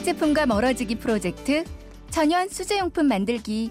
화학 제품과 멀어지기 프로젝트 천연 수제용품 만들기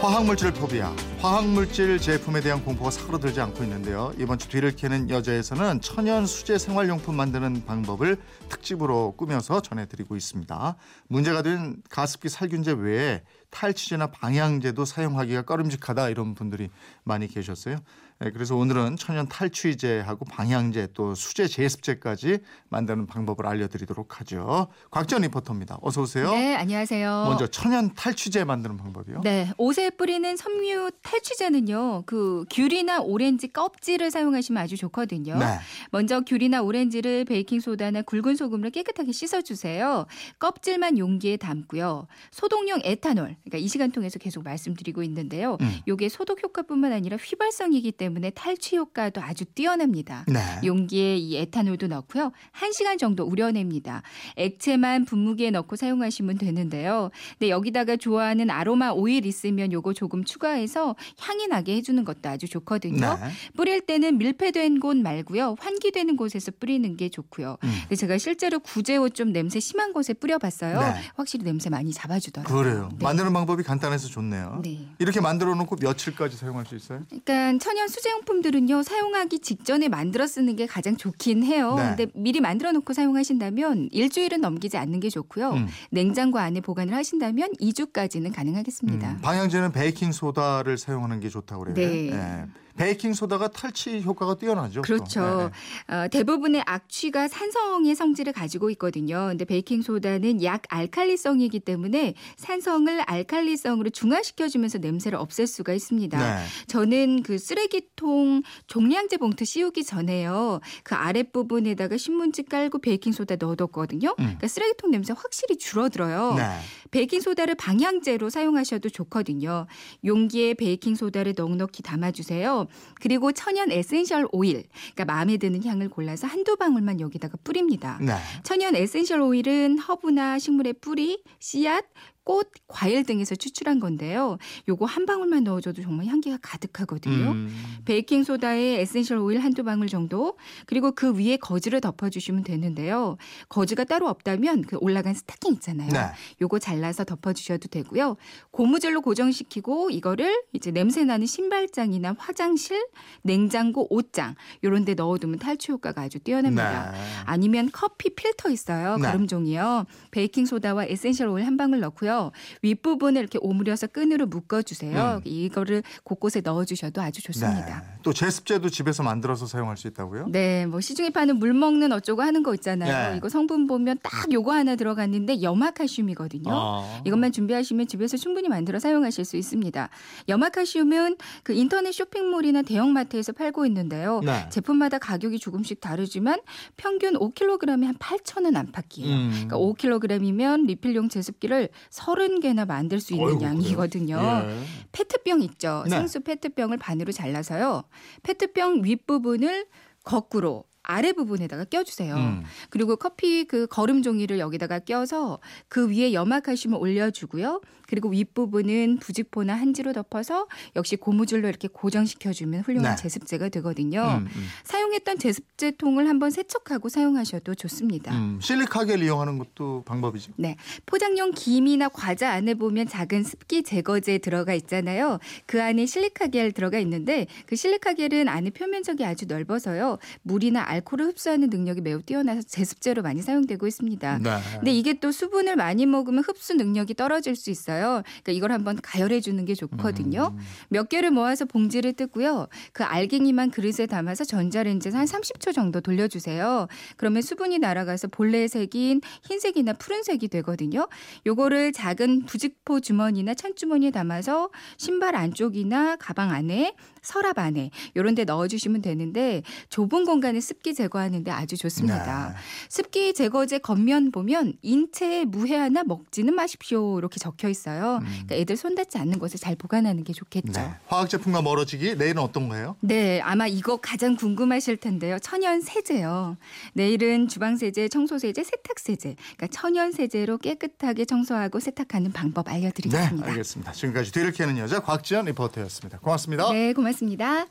화학물질 포비아, 화학물질 제품에 대한 공포가 사그러들지 않고 있는데요. 이번 주 뒤를 캐는 여자에서는 천연 수제 생활용품 만드는 방법을 특집으로 꾸며서 전해드리고 있습니다. 문제가 된 가습기 살균제 외에 탈취제나 방향제도 사용하기가 꺼림직하다 이런 분들이 많이 계셨어요. 네, 그래서 오늘은 천연 탈취제하고 방향제 또 수제 제습제까지 만드는 방법을 알려드리도록 하죠. 곽전 리포터입니다. 어서 오세요. 네, 안녕하세요. 먼저 천연 탈취제 만드는 방법이요. 네, 옷에 뿌리는 섬유 탈취제는요. 그 귤이나 오렌지 껍질을 사용하시면 아주 좋거든요. 네. 먼저 귤이나 오렌지를 베이킹 소다나 굵은 소금으로 깨끗하게 씻어 주세요. 껍질만 용기에 담고요. 소독용 에탄올. 그러니까 이 시간 통해서 계속 말씀드리고 있는데요. 음. 요게 소독 효과뿐만 아니라 휘발성이기 때문에 탈취 효과도 아주 뛰어납니다. 네. 용기에 이 에탄올도 넣고요. 1시간 정도 우려냅니다. 액체만 분무기에 넣고 사용하시면 되는데요. 근데 여기다가 좋아하는 아로마 오일 있으면 요거 조금 추가해서 향이 나게 해 주는 것도 아주 좋거든요. 네. 뿌릴 때는 밀폐된 곳 말고요. 환기되는 곳에서 뿌리는 게 좋고요. 음. 근데 제가 실제로 구제옷 좀 냄새 심한 곳에 뿌려 봤어요. 네. 확실히 냄새 많이 잡아 주더라고요. 그래요. 네. 만드는 방법이 간단해서 좋네요. 네. 이렇게 만들어 놓고 며칠까지 사용할 수 있어요? 그러니까 천연 수제용품들은요 사용하기 직전에 만들어 쓰는 게 가장 좋긴 해요. 네. 근데 미리 만들어 놓고 사용하신다면 일주일은 넘기지 않는 게 좋고요. 음. 냉장고 안에 보관을 하신다면 2주까지는 가능하겠습니다. 음, 방향제는 베이킹 소다를 사용하는 게 좋다고 그래요. 네. 예. 베이킹 소다가 탈취 효과가 뛰어나죠. 또. 그렇죠. 예, 어, 대부분의 악취가 산성의 성질을 가지고 있거든요. 근데 베이킹 소다는 약 알칼리성이기 때문에 산성을 알칼리성으로 중화시켜주면서 냄새를 없앨 수가 있습니다. 네. 저는 그 쓰레기통 종량제 봉투 씌우기 전에요. 그 아랫 부분에다가 신문지 깔고 베이킹 소다 넣어뒀거든요. 음. 그러니까 쓰레기통 냄새 확실히 줄어들어요. 네. 베이킹 소다를 방향제로 사용하셔도 좋거든요. 용기에 베이킹 소다를 넉넉히 담아 주세요. 그리고 천연 essential oil, 그러니까 마음에 드는 향을 골라서 한두 방울만 여기다가 뿌립니다. 네. 천연 essential oil은 허브나 식물의 뿌리, 씨앗, 꽃, 과일 등에서 추출한 건데요. 요거 한 방울만 넣어줘도 정말 향기가 가득하거든요. 음. 베이킹 소다에 essential oil 한두 방울 정도 그리고 그 위에 거즈를 덮어주시면 되는데요. 거즈가 따로 없다면 그 올 나간 스타킹 있잖아요. 네. 요거 잘라서 덮어주셔도 되고요. 고무줄로 고정시키고 이거를 이제 냄새 나는 신발장이나 화장실, 냉장고, 옷장 요런 데 넣어두면 탈취 효과가 아주 뛰어납니다. 네. 아니면 커피 필터 있어요. 네. 거름종이요. 베이킹 소다와 essential oil 한 방울 넣고요. 윗부분을 이렇게 오므려서 끈으로 묶어 주세요. 음. 이거를 곳곳에 넣어 주셔도 아주 좋습니다. 네. 또 제습제도 집에서 만들어서 사용할 수 있다고요? 네, 뭐 시중에 파는 물 먹는 어쩌고 하는 거 있잖아요. 네. 이거 성분 보면 딱 요거 하나 들어갔는데 염화칼슘이거든요. 아. 이것만 준비하시면 집에서 충분히 만들어 사용하실 수 있습니다. 염화칼슘은 그 인터넷 쇼핑몰이나 대형마트에서 팔고 있는데요. 네. 제품마다 가격이 조금씩 다르지만 평균 5kg에 한 8,000원 안팎이에요. 음. 그러니까 5kg이면 리필용 제습기를 30개나 만들 수 있는 어이구, 양이거든요. 예. 페트병 있죠. 네. 생수 페트병을 반으로 잘라서요. 페트병 윗부분을 거꾸로 아래 부분에다가 껴주세요. 음. 그리고 커피 그 거름 종이를 여기다가 껴서 그 위에 염화칼슘을 올려주고요. 그리고 윗부분은 부직포나 한지로 덮어서 역시 고무줄로 이렇게 고정시켜주면 훌륭한 네. 제습제가 되거든요. 음, 음. 사용했던 제습제통을 한번 세척하고 사용하셔도 좋습니다. 음, 실리카겔 이용하는 것도 방법이죠. 네. 포장용 김이나 과자 안에 보면 작은 습기 제거제 들어가 있잖아요. 그 안에 실리카겔 들어가 있는데 그 실리카겔은 안에 표면적이 아주 넓어서요. 물이나 알코올을 흡수하는 능력이 매우 뛰어나서 제습제로 많이 사용되고 있습니다. 네. 근데 이게 또 수분을 많이 먹으면 흡수 능력이 떨어질 수 있어요. 그러니까 이걸 한번 가열해 주는 게 좋거든요. 음. 몇 개를 모아서 봉지를 뜯고요. 그 알갱이만 그릇에 담아서 전자레인지에서 한 30초 정도 돌려주세요. 그러면 수분이 날아가서 본래색인 흰색이나 푸른색이 되거든요. 요거를 작은 부직포 주머니나 찬주머니에 담아서 신발 안쪽이나 가방 안에 서랍 안에 요런 데 넣어주시면 되는데 좁은 공간에 습기 제거하는데 아주 좋습니다. 네. 습기 제거제 겉면 보면 인체에 무해하나 먹지는 마십시오 이렇게 적혀 있어요. 그러니까 애들 손 닿지 않는 곳에 잘 보관하는 게 좋겠죠. 음. 네. 화학 제품과 멀어지기 내일은 어떤 거예요? 네, 아마 이거 가장 궁금하실 텐데요. 천연 세제요. 내일은 주방 세제, 청소 세제, 세탁 세제. 그러니까 천연 세제로 깨끗하게 청소하고 세탁하는 방법 알려드리겠습니다. 네, 알겠습니다. 지금까지 뒤를 캐는 여자 곽지연 리포터였습니다. 고맙습니다. 네, 고맙습니다.